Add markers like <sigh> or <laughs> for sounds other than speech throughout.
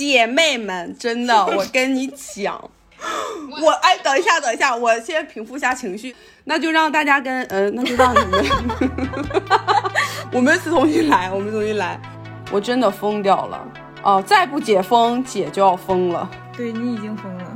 姐妹们，真的，<laughs> 我跟你讲，我哎，等一下，等一下，我先平复一下情绪，那就让大家跟嗯，那就让你们，<laughs> 我们重新来，我们重新来，我真的疯掉了哦，再不解封，姐就要疯了。对你已经疯了。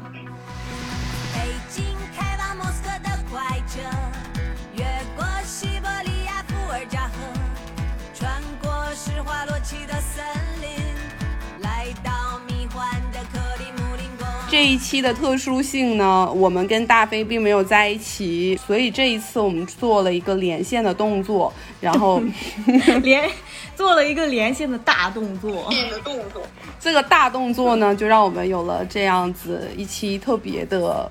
这一期的特殊性呢，我们跟大飞并没有在一起，所以这一次我们做了一个连线的动作，然后 <laughs> 连做了一个连线的大动作。的动作，这个大动作呢，就让我们有了这样子一期特别的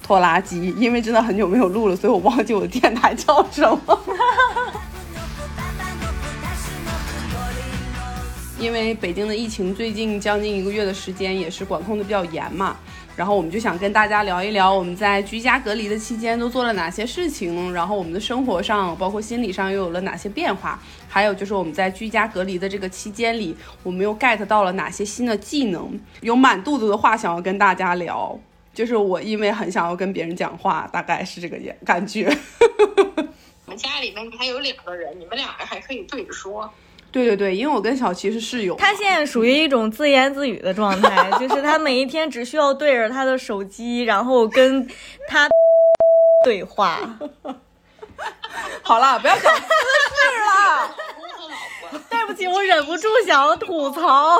拖拉机，因为真的很久没有录了，所以我忘记我的电台叫什么。<laughs> 因为北京的疫情最近将近一个月的时间也是管控的比较严嘛，然后我们就想跟大家聊一聊我们在居家隔离的期间都做了哪些事情，然后我们的生活上包括心理上又有了哪些变化，还有就是我们在居家隔离的这个期间里，我们又 get 到了哪些新的技能，有满肚子的话想要跟大家聊，就是我因为很想要跟别人讲话，大概是这个感觉。<laughs> 我们家里面还有两个人，你们两个还可以对着说。对对对，因为我跟小齐是室友，他现在属于一种自言自语的状态，<laughs> 就是他每一天只需要对着他的手机，然后跟他对话。<laughs> 好了，不要讲私事了。不起，我忍不住想要吐槽。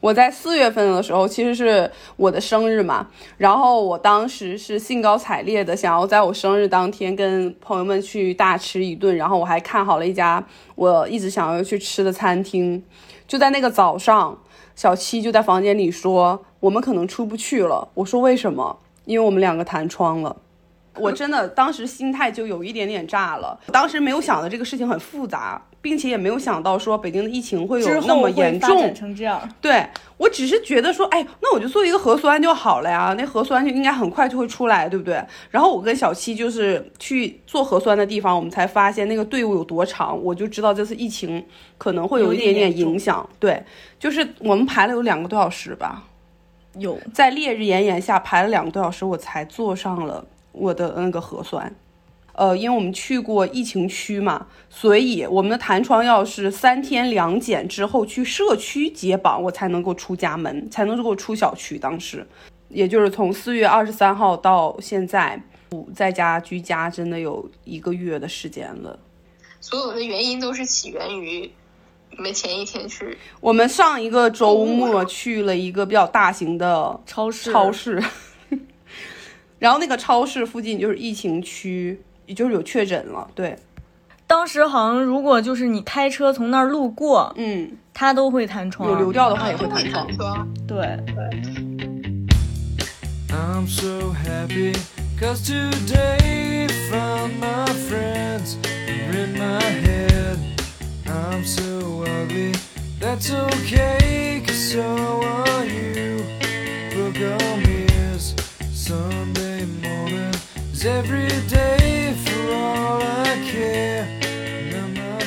我在四月份的时候，其实是我的生日嘛，然后我当时是兴高采烈的，想要在我生日当天跟朋友们去大吃一顿，然后我还看好了一家我一直想要去吃的餐厅。就在那个早上，小七就在房间里说：“我们可能出不去了。”我说：“为什么？”因为我们两个弹窗了。我真的当时心态就有一点点炸了，当时没有想到这个事情很复杂。并且也没有想到说北京的疫情会有那么严重成这样。对我只是觉得说，哎，那我就做一个核酸就好了呀，那核酸就应该很快就会出来，对不对？然后我跟小七就是去做核酸的地方，我们才发现那个队伍有多长，我就知道这次疫情可能会有一点点影响。对，就是我们排了有两个多小时吧，有在烈日炎炎下排了两个多小时，我才做上了我的那个核酸。呃，因为我们去过疫情区嘛，所以我们的弹窗要是三天两检之后去社区解绑，我才能够出家门，才能够出小区。当时，也就是从四月二十三号到现在，我在家居家真的有一个月的时间了。所有的原因都是起源于你们前一天去，我们上一个周末去了一个比较大型的超市，超市，<laughs> 然后那个超市附近就是疫情区。也就是有确诊了，对。当时好像如果就是你开车从那儿路过，嗯，它都会弹窗。有流调的话也会弹窗。对。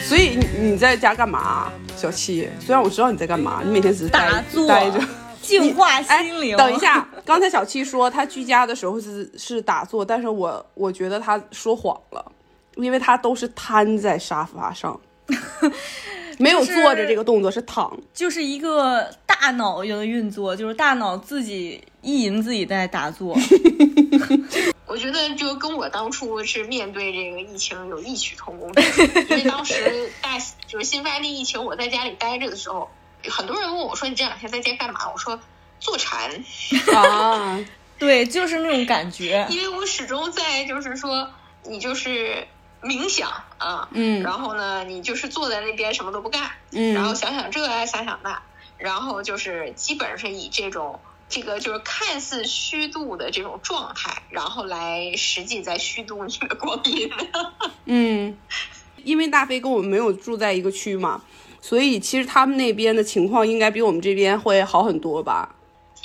所以你在家干嘛，小七？虽然我知道你在干嘛，你每天只是打坐、待着、<laughs> 净化心灵。等一下，刚才小七说他居家的时候是是打坐，但是我我觉得他说谎了，因为他都是瘫在沙发上，<laughs> 没有坐着这个动作，是躺，就是一个大脑的运作，就是大脑自己意淫自己在打坐。<laughs> 我觉得就跟我当初是面对这个疫情有异曲同工，因为当时 <laughs> 大就是新发地疫情，我在家里待着的时候，很多人问我说：“你这两天在家干嘛？”我说：“坐禅。”啊，<laughs> 对，就是那种感觉。因为我始终在就是说，你就是冥想啊，嗯，然后呢，你就是坐在那边什么都不干，嗯，然后想想这想想那，然后就是基本上是以这种。这个就是看似虚度的这种状态，然后来实际在虚度你的光阴。<laughs> 嗯，因为大飞跟我们没有住在一个区嘛，所以其实他们那边的情况应该比我们这边会好很多吧？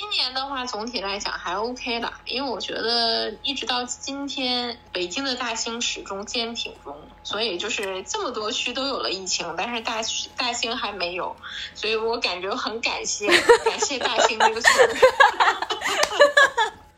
今年的话，总体来讲还 OK 的，因为我觉得一直到今天，北京的大兴始终坚挺中，所以就是这么多区都有了疫情，但是大大兴还没有，所以我感觉很感谢，感谢大兴这个村。<laughs>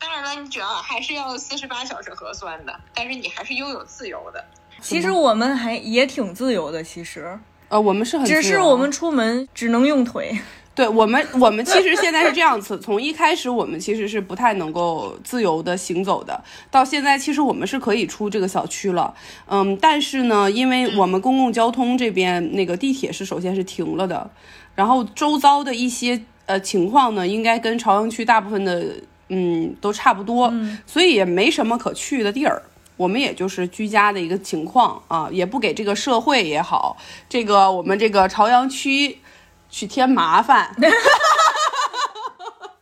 当然了，你主要还是要四十八小时核酸的，但是你还是拥有自由的。其实我们还也挺自由的，其实，呃，我们是很，只是我们出门只能用腿。对我们，我们其实现在是这样子。从一开始，我们其实是不太能够自由的行走的。到现在，其实我们是可以出这个小区了。嗯，但是呢，因为我们公共交通这边那个地铁是首先是停了的，然后周遭的一些呃情况呢，应该跟朝阳区大部分的嗯都差不多，所以也没什么可去的地儿。我们也就是居家的一个情况啊，也不给这个社会也好，这个我们这个朝阳区。去添麻烦。<laughs>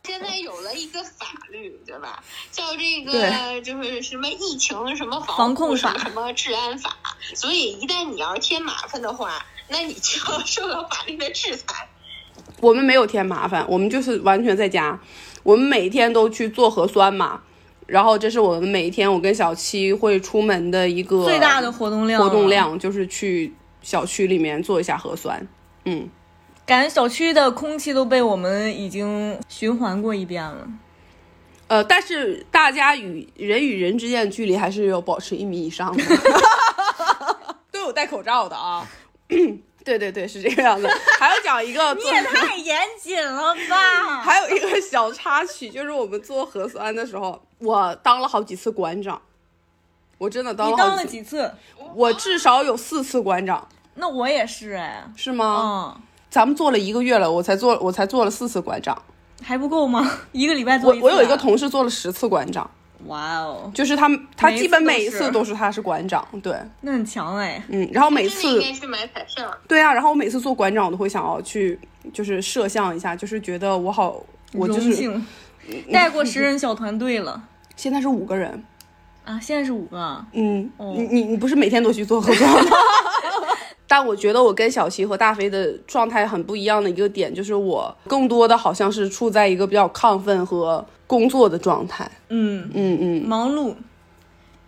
现在有了一个法律，对吧？叫这个就是什么疫情什么防控法、什么治安法。所以一旦你要是添麻烦的话，那你就要受到法律的制裁。我们没有添麻烦，我们就是完全在家。我们每天都去做核酸嘛，然后这是我们每一天我跟小七会出门的一个最大的活动量。活动量就是去小区里面做一下核酸，嗯。感觉小区的空气都被我们已经循环过一遍了，呃，但是大家与人与人之间的距离还是有保持一米以上的，<laughs> 都有戴口罩的啊。<coughs> 对对对，是这个样子。还要讲一个，<laughs> 你也太严谨了吧？<laughs> 还有一个小插曲，就是我们做核酸的时候，我当了好几次馆长，我真的当了。你当了几次？我至少有四次馆长。那我也是哎，是吗？嗯。咱们做了一个月了，我才做，我才做了四次馆长，还不够吗？<laughs> 一个礼拜做我我有一个同事做了十次馆长，哇哦！就是他他基本每一次都是他是馆长，对，那很强哎。嗯，然后每次去买彩票，对啊，然后我每次做馆长，我都会想要去，就是摄像一下，就是觉得我好，我就是带过十人小团队了，现在是五个人。啊，现在是五个，嗯，你你你不是每天都去做核酸吗？但我觉得我跟小齐和大飞的状态很不一样的一个点，就是我更多的好像是处在一个比较亢奋和工作的状态。嗯嗯嗯，忙碌、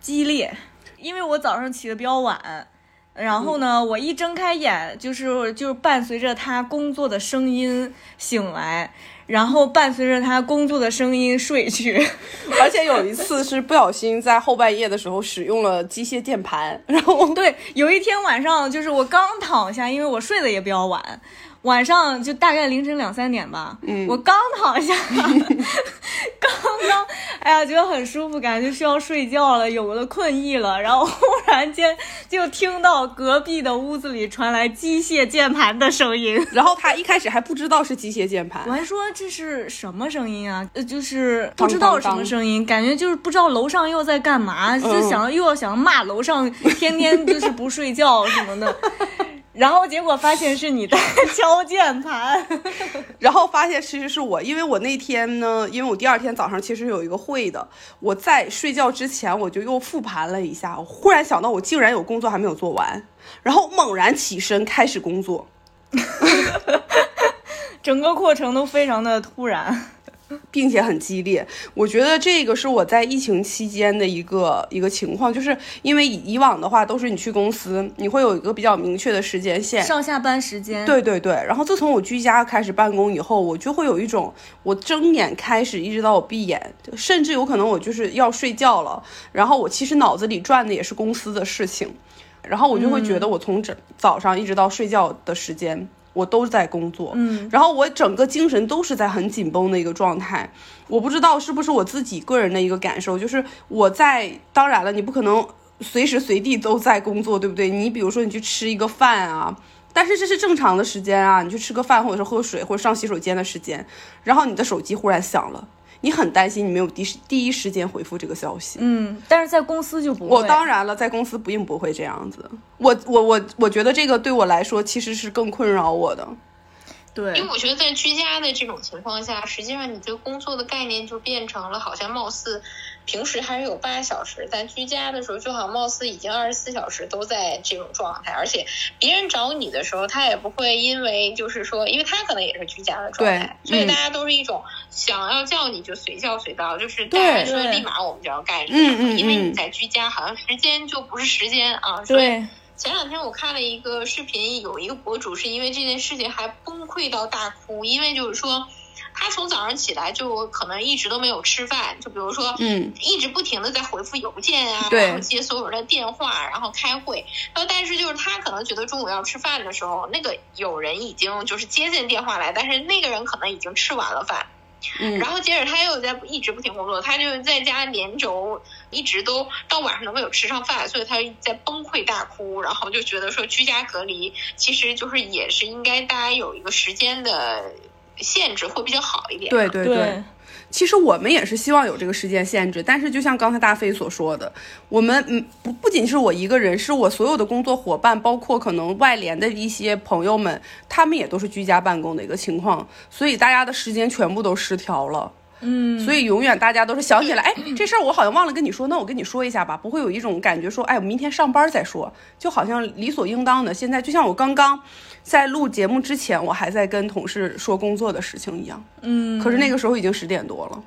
激烈，因为我早上起的比较晚，然后呢，我一睁开眼就是就是伴随着他工作的声音醒来。然后伴随着他工作的声音睡去，<laughs> 而且有一次是不小心在后半夜的时候使用了机械键盘，然后对，有一天晚上就是我刚躺下，因为我睡得也比较晚。晚上就大概凌晨两三点吧，嗯，我刚躺下，<laughs> 刚刚，哎呀，觉得很舒服，感觉需要睡觉了，有了困意了，然后忽然间就听到隔壁的屋子里传来机械键盘的声音，<laughs> 然后他一开始还不知道是机械键盘，我还说这是什么声音啊？呃，就是不知道什么声音，感觉就是不知道楼上又在干嘛，就想又要想骂楼上天天就是不睡觉什么的。然后结果发现是你在 <laughs> 敲键盘，<laughs> 然后发现其实是我，因为我那天呢，因为我第二天早上其实有一个会的，我在睡觉之前我就又复盘了一下，我忽然想到我竟然有工作还没有做完，然后猛然起身开始工作，<laughs> 整个过程都非常的突然。并且很激烈，我觉得这个是我在疫情期间的一个一个情况，就是因为以以往的话都是你去公司，你会有一个比较明确的时间线，上下班时间。对对对，然后自从我居家开始办公以后，我就会有一种我睁眼开始一直到我闭眼，甚至有可能我就是要睡觉了，然后我其实脑子里转的也是公司的事情，然后我就会觉得我从早早上一直到睡觉的时间。我都在工作，嗯，然后我整个精神都是在很紧绷的一个状态。我不知道是不是我自己个人的一个感受，就是我在，当然了，你不可能随时随地都在工作，对不对？你比如说你去吃一个饭啊，但是这是正常的时间啊，你去吃个饭或者是喝水或者上洗手间的时间，然后你的手机忽然响了。你很担心你没有第第一时间回复这个消息，嗯，但是在公司就不会。我当然了，在公司不并不会这样子。我我我我觉得这个对我来说其实是更困扰我的。对，因为我觉得在居家的这种情况下，实际上你对工作的概念就变成了好像貌似。平时还是有八小时，但居家的时候就好像貌似已经二十四小时都在这种状态，而且别人找你的时候，他也不会因为就是说，因为他可能也是居家的状态，所以大家都是一种想要叫你就随叫随到，就是大家说立马我们就要干什么，嗯嗯，因为你在居家，好像时间就不是时间啊。对。前两天我看了一个视频，有一个博主是因为这件事情还崩溃到大哭，因为就是说他从早上起来就可能一直都没有吃饭，就比如说，嗯，一直不停的在回复邮件啊，然后接所有人的电话，然后开会，然后但是就是他可能觉得中午要吃饭的时候，那个有人已经就是接进电话来，但是那个人可能已经吃完了饭。嗯，然后接着他又在一直不停工作，他就在家连轴一直都到晚上都没有吃上饭，所以他在崩溃大哭，然后就觉得说居家隔离其实就是也是应该大家有一个时间的限制会比较好一点。对对对。其实我们也是希望有这个时间限制，但是就像刚才大飞所说的，我们嗯不不仅是我一个人，是我所有的工作伙伴，包括可能外联的一些朋友们，他们也都是居家办公的一个情况，所以大家的时间全部都失调了。嗯，所以永远大家都是想起来，哎，这事儿我好像忘了跟你说，那我跟你说一下吧，不会有一种感觉说，哎，我明天上班再说，就好像理所应当的。现在就像我刚刚。在录节目之前，我还在跟同事说工作的事情一样。嗯，可是那个时候已经十点多了，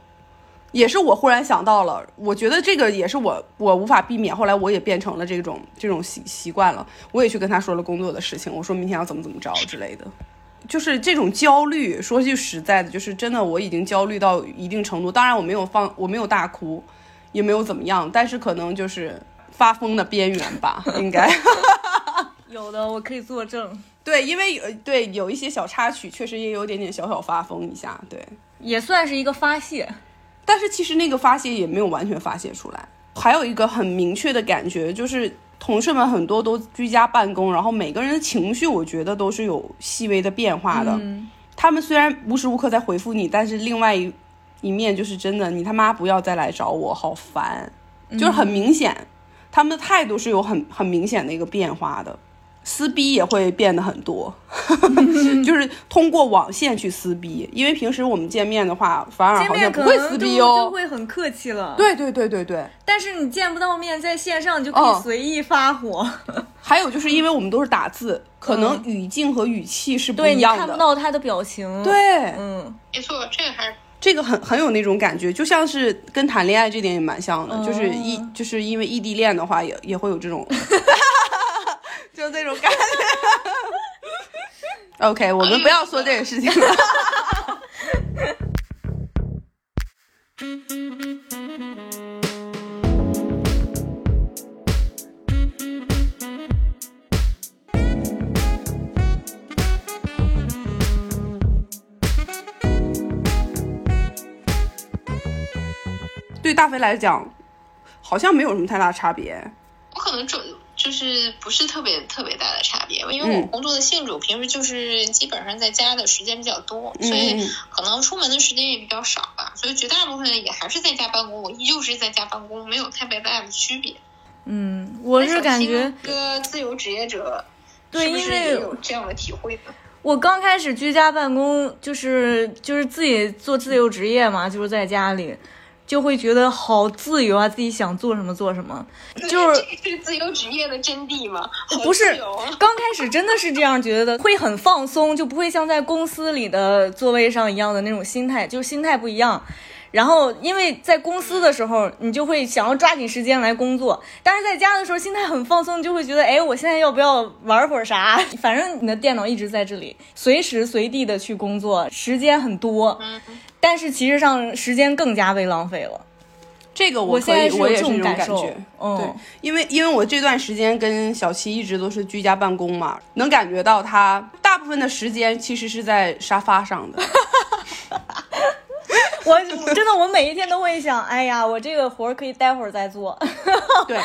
也是我忽然想到了，我觉得这个也是我我无法避免。后来我也变成了这种这种习习惯了，我也去跟他说了工作的事情，我说明天要怎么怎么着之类的。就是这种焦虑，说句实在的，就是真的我已经焦虑到一定程度。当然我没有放，我没有大哭，也没有怎么样，但是可能就是发疯的边缘吧，应该。<laughs> 有的，我可以作证。对，因为有对有一些小插曲，确实也有点点小小发疯一下，对，也算是一个发泄。但是其实那个发泄也没有完全发泄出来。还有一个很明确的感觉，就是同事们很多都居家办公，然后每个人的情绪，我觉得都是有细微的变化的。他们虽然无时无刻在回复你，但是另外一一面就是真的，你他妈不要再来找我，好烦，就是很明显，他们的态度是有很很明显的一个变化的。撕逼也会变得很多，<laughs> 就是通过网线去撕逼，因为平时我们见面的话，反而好像不会撕逼哦，就会很客气了。对对对对对。但是你见不到面，在线上就可以随意发火。还有就是因为我们都是打字，可能语境和语气是不一样的，看不到他的表情。对，嗯，没错，这个还这个很很有那种感觉，就像是跟谈恋爱这点也蛮像的，就是异就是因为异地恋的话，也也会有这种。<laughs> 就那种感觉。<laughs> OK，我们不要说这个事情了。对大飞来讲，好像没有什么太大差别。我可能就。就是不是特别特别大的差别，因为我工作的性质，我平时就是基本上在家的时间比较多，所以可能出门的时间也比较少吧，所以绝大部分也还是在家办公，我依旧是在家办公，没有特别大的区别。嗯，我是感觉一个自由职业者，对，因为有这样的体会的。我刚开始居家办公，就是就是自己做自由职业嘛，就是在家里。就会觉得好自由啊，自己想做什么做什么，就是这是自由职业的真谛吗？不是，刚开始真的是这样觉得，会很放松，就不会像在公司里的座位上一样的那种心态，就是心态不一样。然后因为在公司的时候，你就会想要抓紧时间来工作，但是在家的时候心态很放松，就会觉得，哎，我现在要不要玩会儿啥？<laughs> 反正你的电脑一直在这里，随时随地的去工作，时间很多。但是其实上时间更加被浪费了，这个我可以，我也是这种感觉。对，因为因为我这段时间跟小七一直都是居家办公嘛，能感觉到他大部分的时间其实是在沙发上的。我真的，我每一天都会想，哎呀，我这个活儿可以待会儿再做。<laughs> 对，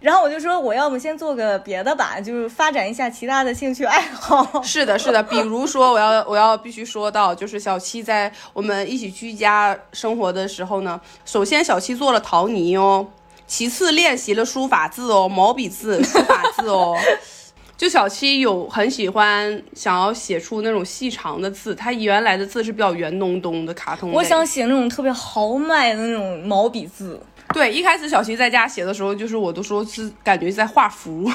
然后我就说，我要么先做个别的吧，就是发展一下其他的兴趣爱好。<laughs> 是的，是的，比如说，我要我要必须说到，就是小七在我们一起居家生活的时候呢，首先小七做了陶泥哦，其次练习了书法字哦，毛笔字、书法字哦。就小七有很喜欢想要写出那种细长的字，他原来的字是比较圆咚咚的卡通。我想写那种特别豪迈的那种毛笔字。对，一开始小七在家写的时候，就是我都说是感觉在画符，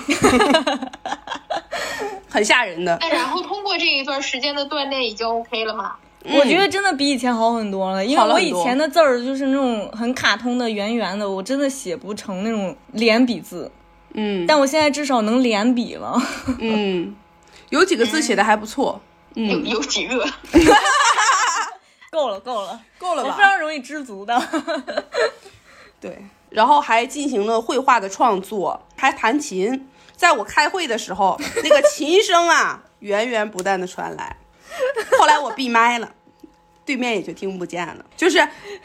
<laughs> 很吓人的。那然后通过这一段时间的锻炼，已经 OK 了吗？我觉得真的比以前好很多了，因为我以前的字儿就是那种很卡通的圆圆的，我真的写不成那种连笔字。嗯但我现在至少能连笔了。<laughs> 嗯，有几个字写的还不错，有嗯，有几个，<laughs> 够了，够了，够了吧我非？常容易知足的。<laughs> 对，然后还进行了绘画的创作，还弹琴。在我开会的时候，那个琴声啊，源源不断的传来。后来我闭麦了，对面也就听不见了。就是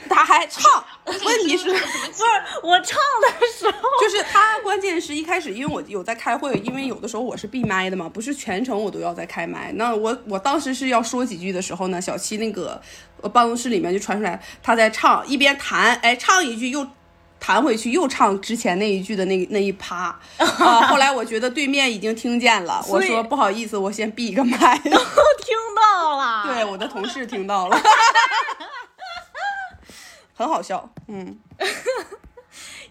他还唱，<laughs> 问题是，不是我唱的时候，<laughs> 就是他关键是一开始，因为我有在开会，因为有的时候我是闭麦的嘛，不是全程我都要在开麦。那我我当时是要说几句的时候呢，小七那个呃办公室里面就传出来他在唱，一边弹，哎，唱一句又。弹回去又唱之前那一句的那那一趴 <laughs> 啊，后来我觉得对面已经听见了，我说不好意思，我先闭一个麦。<laughs> 听到了。对，我的同事听到了，<laughs> 很好笑，嗯。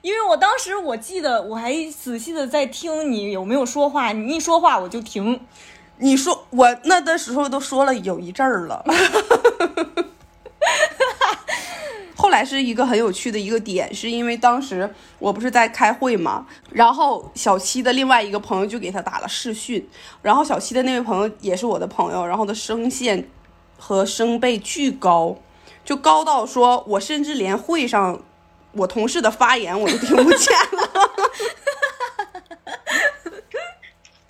因为我当时我记得我还仔细的在听你有没有说话，你一说话我就停。你说我那的时候都说了有一阵儿了，后来是一个很有趣的一个点，是因为当时我不是在开会嘛，然后小七的另外一个朋友就给他打了视讯，然后小七的那位朋友也是我的朋友，然后的声线和声贝巨高，就高到说我甚至连会上我同事的发言我都听不见了。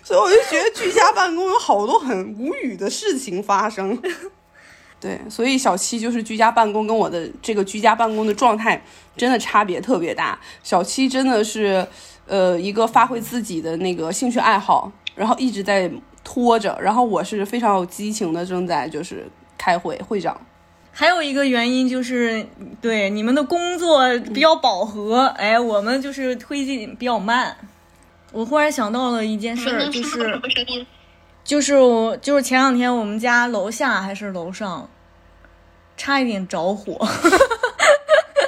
<laughs> 所以我就觉得居家办公有好多很无语的事情发生。对，所以小七就是居家办公跟我的这个居家办公的状态真的差别特别大。小七真的是，呃，一个发挥自己的那个兴趣爱好，然后一直在拖着，然后我是非常有激情的正在就是开会，会长。还有一个原因就是，对你们的工作比较饱和，哎，我们就是推进比较慢。我忽然想到了一件事儿，就是么声音？就是我就是前两天我们家楼下还是楼上，差一点着火。<laughs>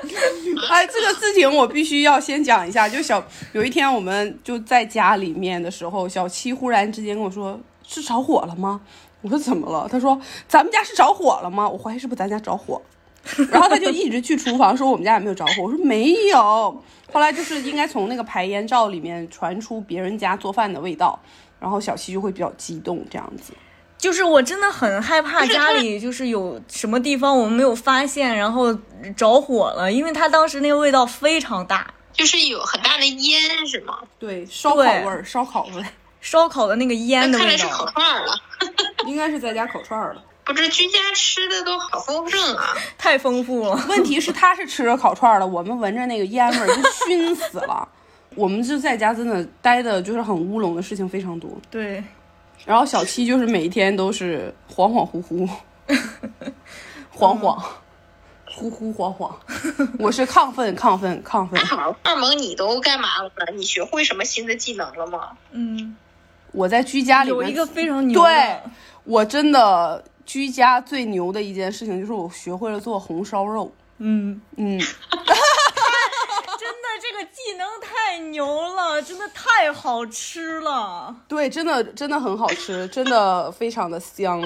<laughs> 哎，这个事情我必须要先讲一下。就小有一天我们就在家里面的时候，小七忽然之间跟我说：“是着火了吗？”我说：“怎么了？”他说：“咱们家是着火了吗？”我怀疑是不是咱家着火。<laughs> 然后他就一直去厨房说我们家也没有着火。我说没有。后来就是应该从那个排烟罩里面传出别人家做饭的味道，然后小七就会比较激动这样子。就是我真的很害怕家里就是有什么地方我们没有发现，然后着火了，因为他当时那个味道非常大，就是有很大的烟是吗？对，烧烤味儿，烧烤味儿，烧烤的那个烟的味道看来是烤，串儿了。<laughs> <laughs> 应该是在家烤串儿了。不是居家吃的都好丰盛啊！太丰富了。问题是他是吃着烤串儿了，我们闻着那个烟味儿就熏死了。我们就在家真的待的就是很乌龙的事情非常多，对，然后小七就是每一天都是恍恍惚惚，<laughs> 恍恍，呼呼晃晃。<laughs> 我是亢奋亢奋亢奋，好，二萌，你都干嘛了？呢？你学会什么新的技能了吗？嗯，我在居家里面有一个非常牛的，对我真的居家最牛的一件事情就是我学会了做红烧肉。嗯，嗯，<laughs> 真的这个技能太牛了，真的太好吃了。对，真的真的很好吃，真的非常的香。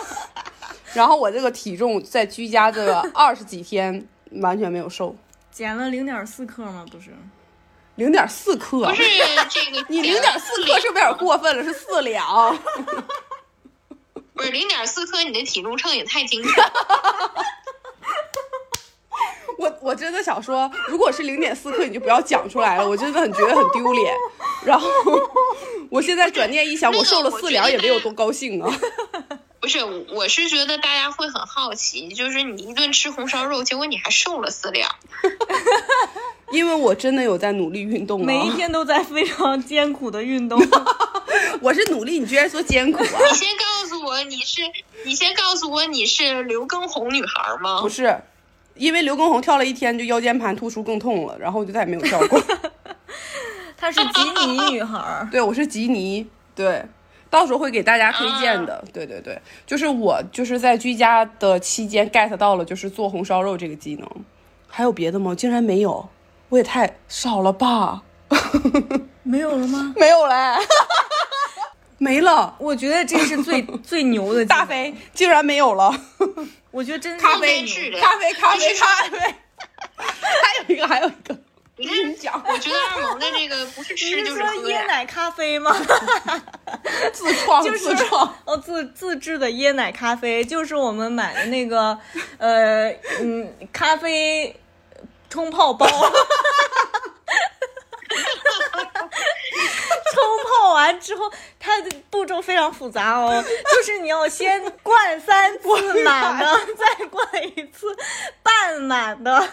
<laughs> 然后我这个体重在居家这个二十几天完全没有瘦，减了零点四克吗？不是，零点四克不。是这个，你零点四克是不是有点过分了？是四两。不是零点四克，你的体重秤也太精准了。我我真的想说，如果是零点四克，你就不要讲出来了，我真的很觉得很丢脸。然后我现在转念一想，我瘦了四两也没有多高兴啊。<laughs> 不是，我是觉得大家会很好奇，就是你一顿吃红烧肉，结果你还瘦了四两。<laughs> 因为我真的有在努力运动每一啊，天都在非常艰苦的运动。<laughs> 我是努力，你居然说艰苦啊？你先告诉我你是，你先告诉我你是刘畊宏女孩吗不？是，因为刘畊宏跳了一天，就腰间盘突出更痛了，然后就再也没有跳过。<laughs> 她是吉尼女孩儿，<laughs> 对，我是吉尼，对，到时候会给大家推荐的。对对对，就是我就是在居家的期间 get 到了就是做红烧肉这个技能，还有别的吗？竟然没有，我也太少了吧？<laughs> 没有了吗？没有嘞。没了。我觉得这是最 <laughs> 最牛的大飞竟然没有了。<laughs> 我觉得真是咖啡咖啡，咖啡，咖啡。<laughs> 还有一个，还有一个，你看，讲我觉得二萌的这个不是你吃是说就是喝。椰奶咖啡吗？自创，就是自创。哦，自自制的椰奶咖啡，就是我们买的那个，呃，嗯，咖啡冲泡包。冲泡完之后，它的步骤非常复杂哦，<laughs> 就是你要先灌三次满的，<laughs> 再灌一次半满的，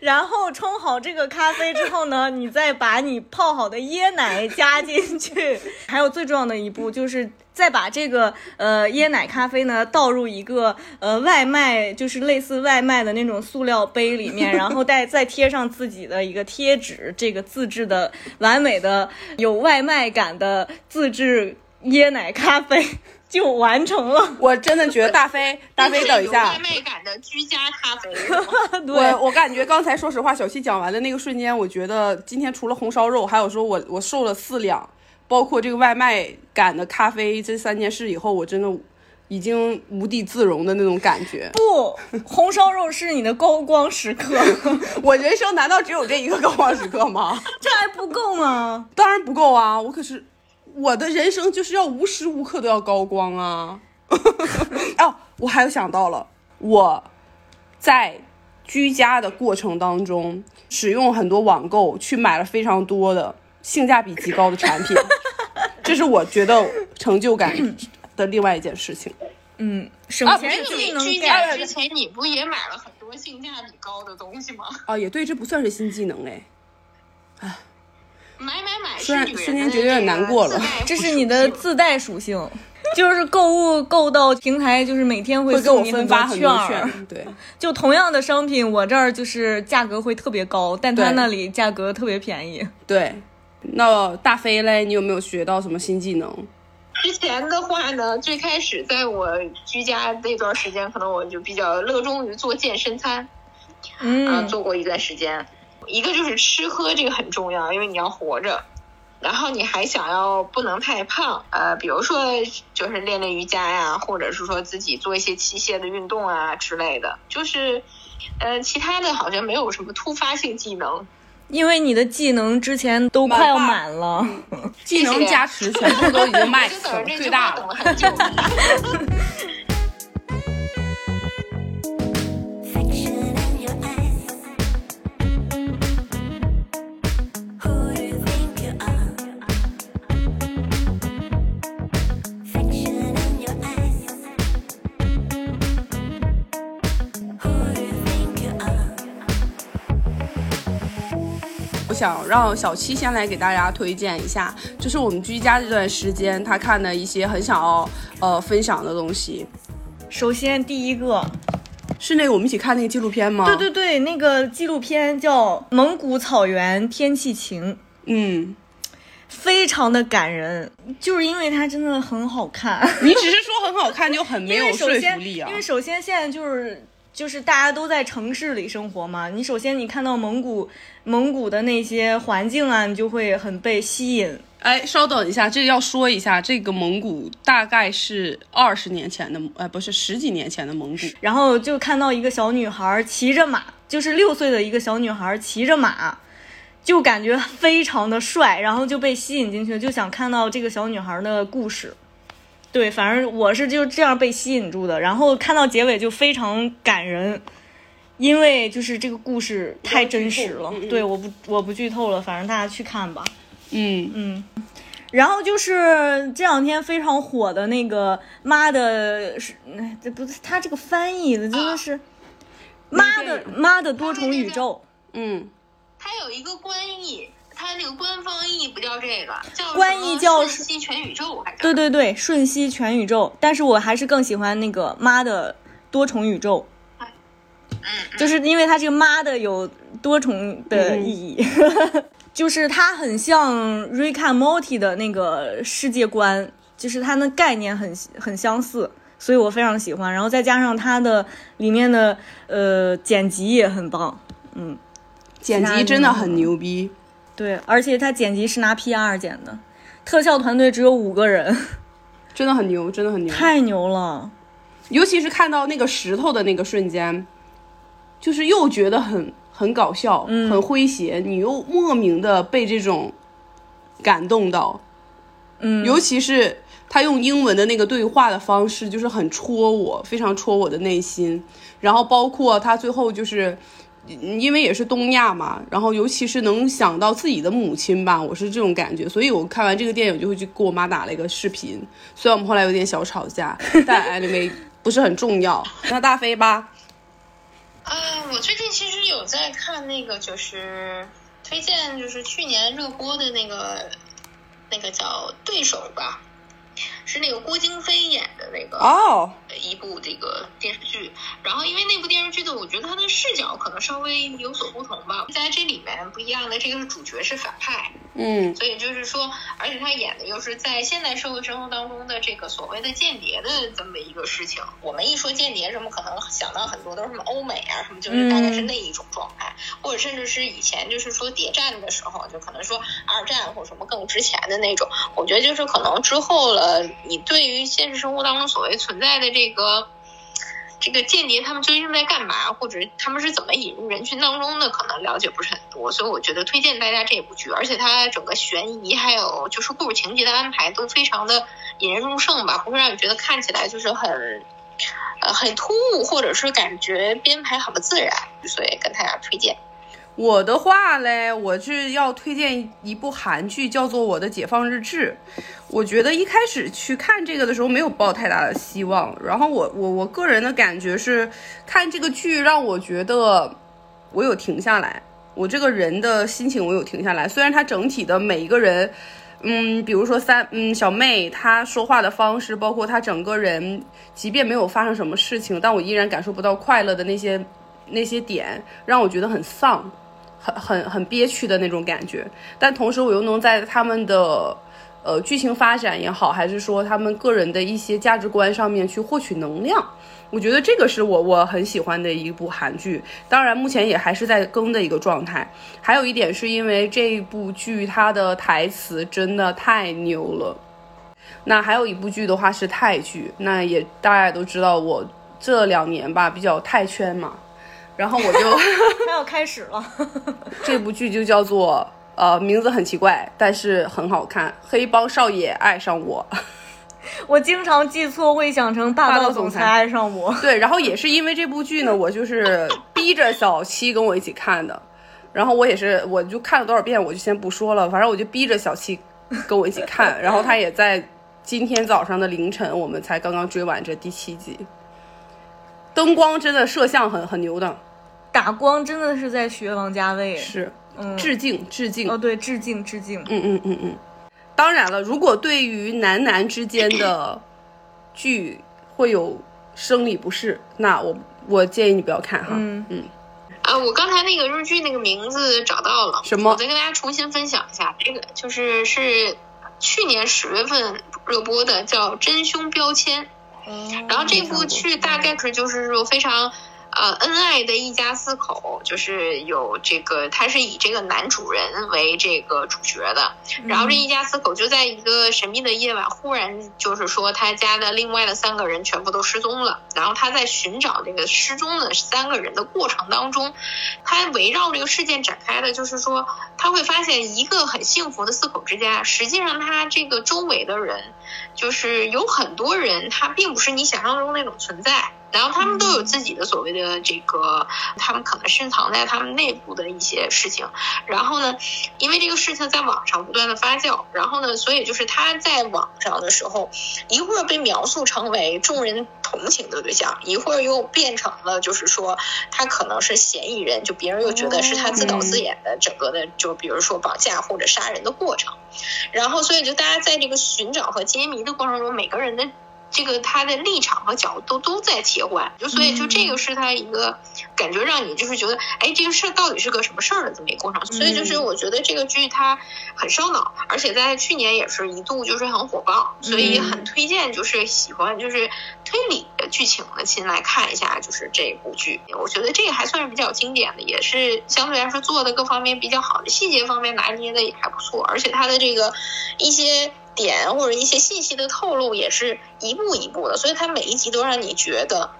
然后冲好这个咖啡之后呢，你再把你泡好的椰奶加进去，<laughs> 还有最重要的一步就是。再把这个呃椰奶咖啡呢倒入一个呃外卖，就是类似外卖的那种塑料杯里面，然后再再贴上自己的一个贴纸，这个自制的完美的有外卖感的自制椰奶咖啡 <laughs> 就完成了。我真的觉得大飞，<laughs> 大飞，等一下外，卖感的居家咖啡，<laughs> 对我我感觉刚才说实话，小七讲完的那个瞬间，我觉得今天除了红烧肉，还有说我我瘦了四两，包括这个外卖感的咖啡这三件事以后，我真的已经无地自容的那种感觉。不，红烧肉是你的高光时刻，我人生难道只有这一个高光时刻吗？这还不够吗？当然不够啊！我可是我的人生就是要无时无刻都要高光啊！<laughs> 哦，我还有想到了，我在居家的过程当中，使用很多网购去买了非常多的性价比极高的产品，<laughs> 这是我觉得成就感的另外一件事情。嗯，省钱那技能你居家之前你不也买了很多性价比高的东西吗？啊，也对，这不算是新技能哎。买买买虽然是女人瞬间觉得有点难过了这是你的自带属性，就是购物购到平台，就是每天会会给我分发很多券儿。<laughs> 对，就同样的商品，我这儿就是价格会特别高，但他那里价格特别便宜。对。那大飞嘞，你有没有学到什么新技能？之前的话呢，最开始在我居家那段时间，可能我就比较热衷于做健身餐，啊、嗯，做过一段时间。一个就是吃喝这个很重要，因为你要活着，然后你还想要不能太胖，呃，比如说就是练练瑜伽呀，或者是说自己做一些器械的运动啊之类的，就是，呃，其他的好像没有什么突发性技能。因为你的技能之前都快要满了。技能加持全部都已经我 <laughs> max 就等着这最大了句话等。了很久。<laughs> 想让小七先来给大家推荐一下，就是我们居家这段时间他看的一些很想要呃分享的东西。首先第一个，是那个我们一起看那个纪录片吗？对对对，那个纪录片叫《蒙古草原天气晴》，嗯，非常的感人，就是因为它真的很好看。你只是说很好看就很没有说服力啊 <laughs> 因。为首先现在就是就是大家都在城市里生活嘛，你首先你看到蒙古蒙古的那些环境啊，你就会很被吸引。哎，稍等一下，这要说一下，这个蒙古大概是二十年前的，呃，不是十几年前的蒙古。然后就看到一个小女孩骑着马，就是六岁的一个小女孩骑着马，就感觉非常的帅，然后就被吸引进去，就想看到这个小女孩的故事。对，反正我是就这样被吸引住的，然后看到结尾就非常感人，因为就是这个故事太真实了。对，我不我不剧透了，反正大家去看吧。嗯，嗯，然后就是这两天非常火的那个妈的，是哎这不是他这个翻译的真的是妈的妈的多重宇宙，嗯，它有一个官译，它那个官方译不叫这个，叫官译叫瞬息全宇宙还是？对对对，瞬息全宇宙，但是我还是更喜欢那个妈的多重宇宙，嗯，就是因为它这个妈的有多重的意义。<laughs> 就是它很像 Rick and Morty 的那个世界观，就是它的概念很很相似，所以我非常喜欢。然后再加上它的里面的呃剪辑也很棒，嗯，剪辑真的很牛逼。对，而且他剪辑是拿 PR 剪的，特效团队只有五个人，<laughs> 真的很牛，真的很牛。太牛了。尤其是看到那个石头的那个瞬间，就是又觉得很很搞笑，嗯很诙谐，你又莫名的被这种感动到。嗯，尤其是他用英文的那个对话的方式，就是很戳我，非常戳我的内心。然后包括他最后就是。因为也是东亚嘛，然后尤其是能想到自己的母亲吧，我是这种感觉，所以我看完这个电影就会去跟我妈打了一个视频，虽然我们后来有点小吵架，<laughs> 但 anyway 不是很重要。那大飞吧，啊，我最近其实有在看那个，就是推荐，就是去年热播的那个，那个叫《对手》吧，是那个郭京飞演的那个。哦，一部这个电视剧，然后因为那部电视剧的，我觉得它的视角可能稍微有所不同吧，在这里面不一样的，这个是主角是反派，嗯所以就是说，而且他演的又是在现代社会生活当中的这个所谓的间谍的这么一个事情。我们一说间谍什么，可能想到很多都是什么欧美啊，什么就是大概是那一种状态，或者甚至是以前就是说谍战的时候，就可能说二战或什么更值钱的那种。我觉得就是可能之后了，你对于现实生活当中所谓存在的这个。这个间谍他们究竟在干嘛，或者他们是怎么引入人群当中的，可能了解不是很多，所以我觉得推荐大家这部剧，而且它整个悬疑还有就是故事情节的安排都非常的引人入胜吧，不会让你觉得看起来就是很呃很突兀，或者是感觉编排很不自然，所以跟大家推荐。我的话嘞，我是要推荐一部韩剧，叫做《我的解放日志》。我觉得一开始去看这个的时候没有抱太大的希望，然后我我我个人的感觉是，看这个剧让我觉得我有停下来，我这个人的心情我有停下来。虽然它整体的每一个人，嗯，比如说三嗯小妹她说话的方式，包括她整个人，即便没有发生什么事情，但我依然感受不到快乐的那些那些点，让我觉得很丧。很很很憋屈的那种感觉，但同时我又能在他们的呃剧情发展也好，还是说他们个人的一些价值观上面去获取能量。我觉得这个是我我很喜欢的一部韩剧，当然目前也还是在更的一个状态。还有一点是因为这部剧它的台词真的太牛了。那还有一部剧的话是泰剧，那也大家都知道我这两年吧比较泰圈嘛，然后我就。<laughs> 它要开始了。<laughs> 这部剧就叫做呃，名字很奇怪，但是很好看，《黑帮少爷爱上我》。<laughs> 我经常记错，会想成霸道总裁爱上我。对，然后也是因为这部剧呢，我就是逼着小七跟我一起看的，然后我也是，我就看了多少遍，我就先不说了，反正我就逼着小七跟我一起看，然后他也在今天早上的凌晨，我们才刚刚追完这第七集。灯光真的摄像很很牛的，打光真的是在学王家卫，是嗯，致敬致敬。哦对，致敬致敬。嗯嗯嗯嗯。当然了，如果对于男男之间的 <coughs> 剧会有生理不适，那我我建议你不要看哈。嗯嗯，啊，我刚才那个日剧那个名字找到了，什么我再跟大家重新分享一下，这个就是是去年十月份热播的，叫《真凶标签》。然后这部剧大概可就是说非常呃恩爱的一家四口，就是有这个他是以这个男主人为这个主角的，然后这一家四口就在一个神秘的夜晚，忽然就是说他家的另外的三个人全部都失踪了，然后他在寻找这个失踪的三个人的过程当中，他围绕这个事件展开的，就是说他会发现一个很幸福的四口之家，实际上他这个周围的人。就是有很多人，他并不是你想象中那种存在，然后他们都有自己的所谓的这个，他们可能深藏在他们内部的一些事情。然后呢，因为这个事情在网上不断的发酵，然后呢，所以就是他在网上的时候，一会儿被描述成为众人同情的对象，一会儿又变成了就是说他可能是嫌疑人，就别人又觉得是他自导自演的整个的，就比如说绑架或者杀人的过程。然后，所以就大家在这个寻找和揭秘的过程中，每个人的这个他的立场和角度都在切换，就所以就这个是他一个感觉，让你就是觉得，哎，这个事儿到底是个什么事儿的这么一个过程。所以就是我觉得这个剧它很烧脑，而且在去年也是一度就是很火爆，所以很推荐就是喜欢就是推理的剧情的亲来看一下，就是这部剧。我觉得这个还算是比较经典的，也是相对来说做的各方面比较好的，细节方面拿捏的也还不错，而且它的这个一些点或者一些信息的透露也是一步一步的，所以它每一集都让你觉得，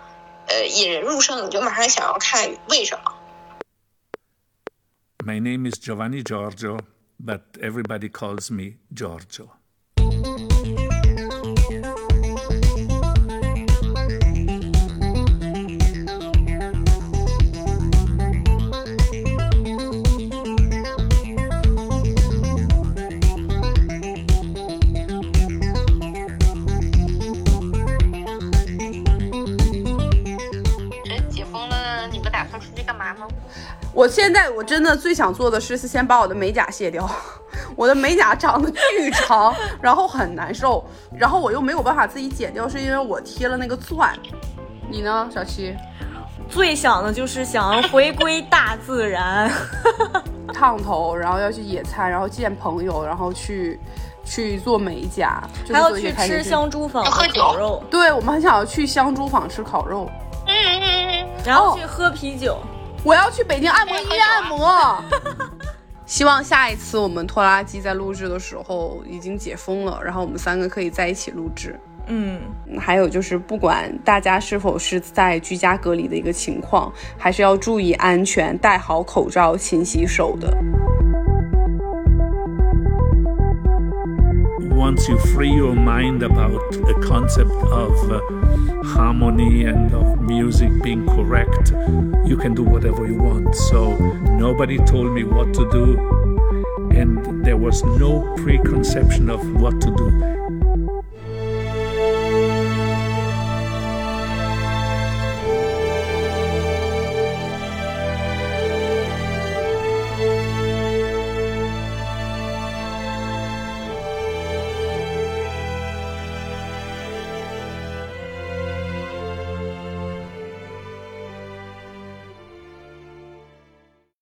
呃，引人入胜，你就马上想要看为什么。My name is Giovanni Giorgio, but everybody calls me Giorgio. 我现在我真的最想做的事是先把我的美甲卸掉，<laughs> 我的美甲长得巨长，然后很难受，然后我又没有办法自己剪掉，是因为我贴了那个钻。你呢，小七？最想的就是想要回归大自然。<laughs> 烫头，然后要去野餐，然后见朋友，然后去去做美甲，就是还要去吃香猪坊的喝酒烤肉，对，我们很想要去香猪坊吃烤肉。然后去喝啤酒。我要去北京按摩医院按摩。<laughs> 希望下一次我们拖拉机在录制的时候已经解封了，然后我们三个可以在一起录制。嗯，还有就是，不管大家是否是在居家隔离的一个情况，还是要注意安全，戴好口罩，勤洗手的。Once you free your mind about the concept of uh, harmony and of music being correct, you can do whatever you want. So nobody told me what to do, and there was no preconception of what to do.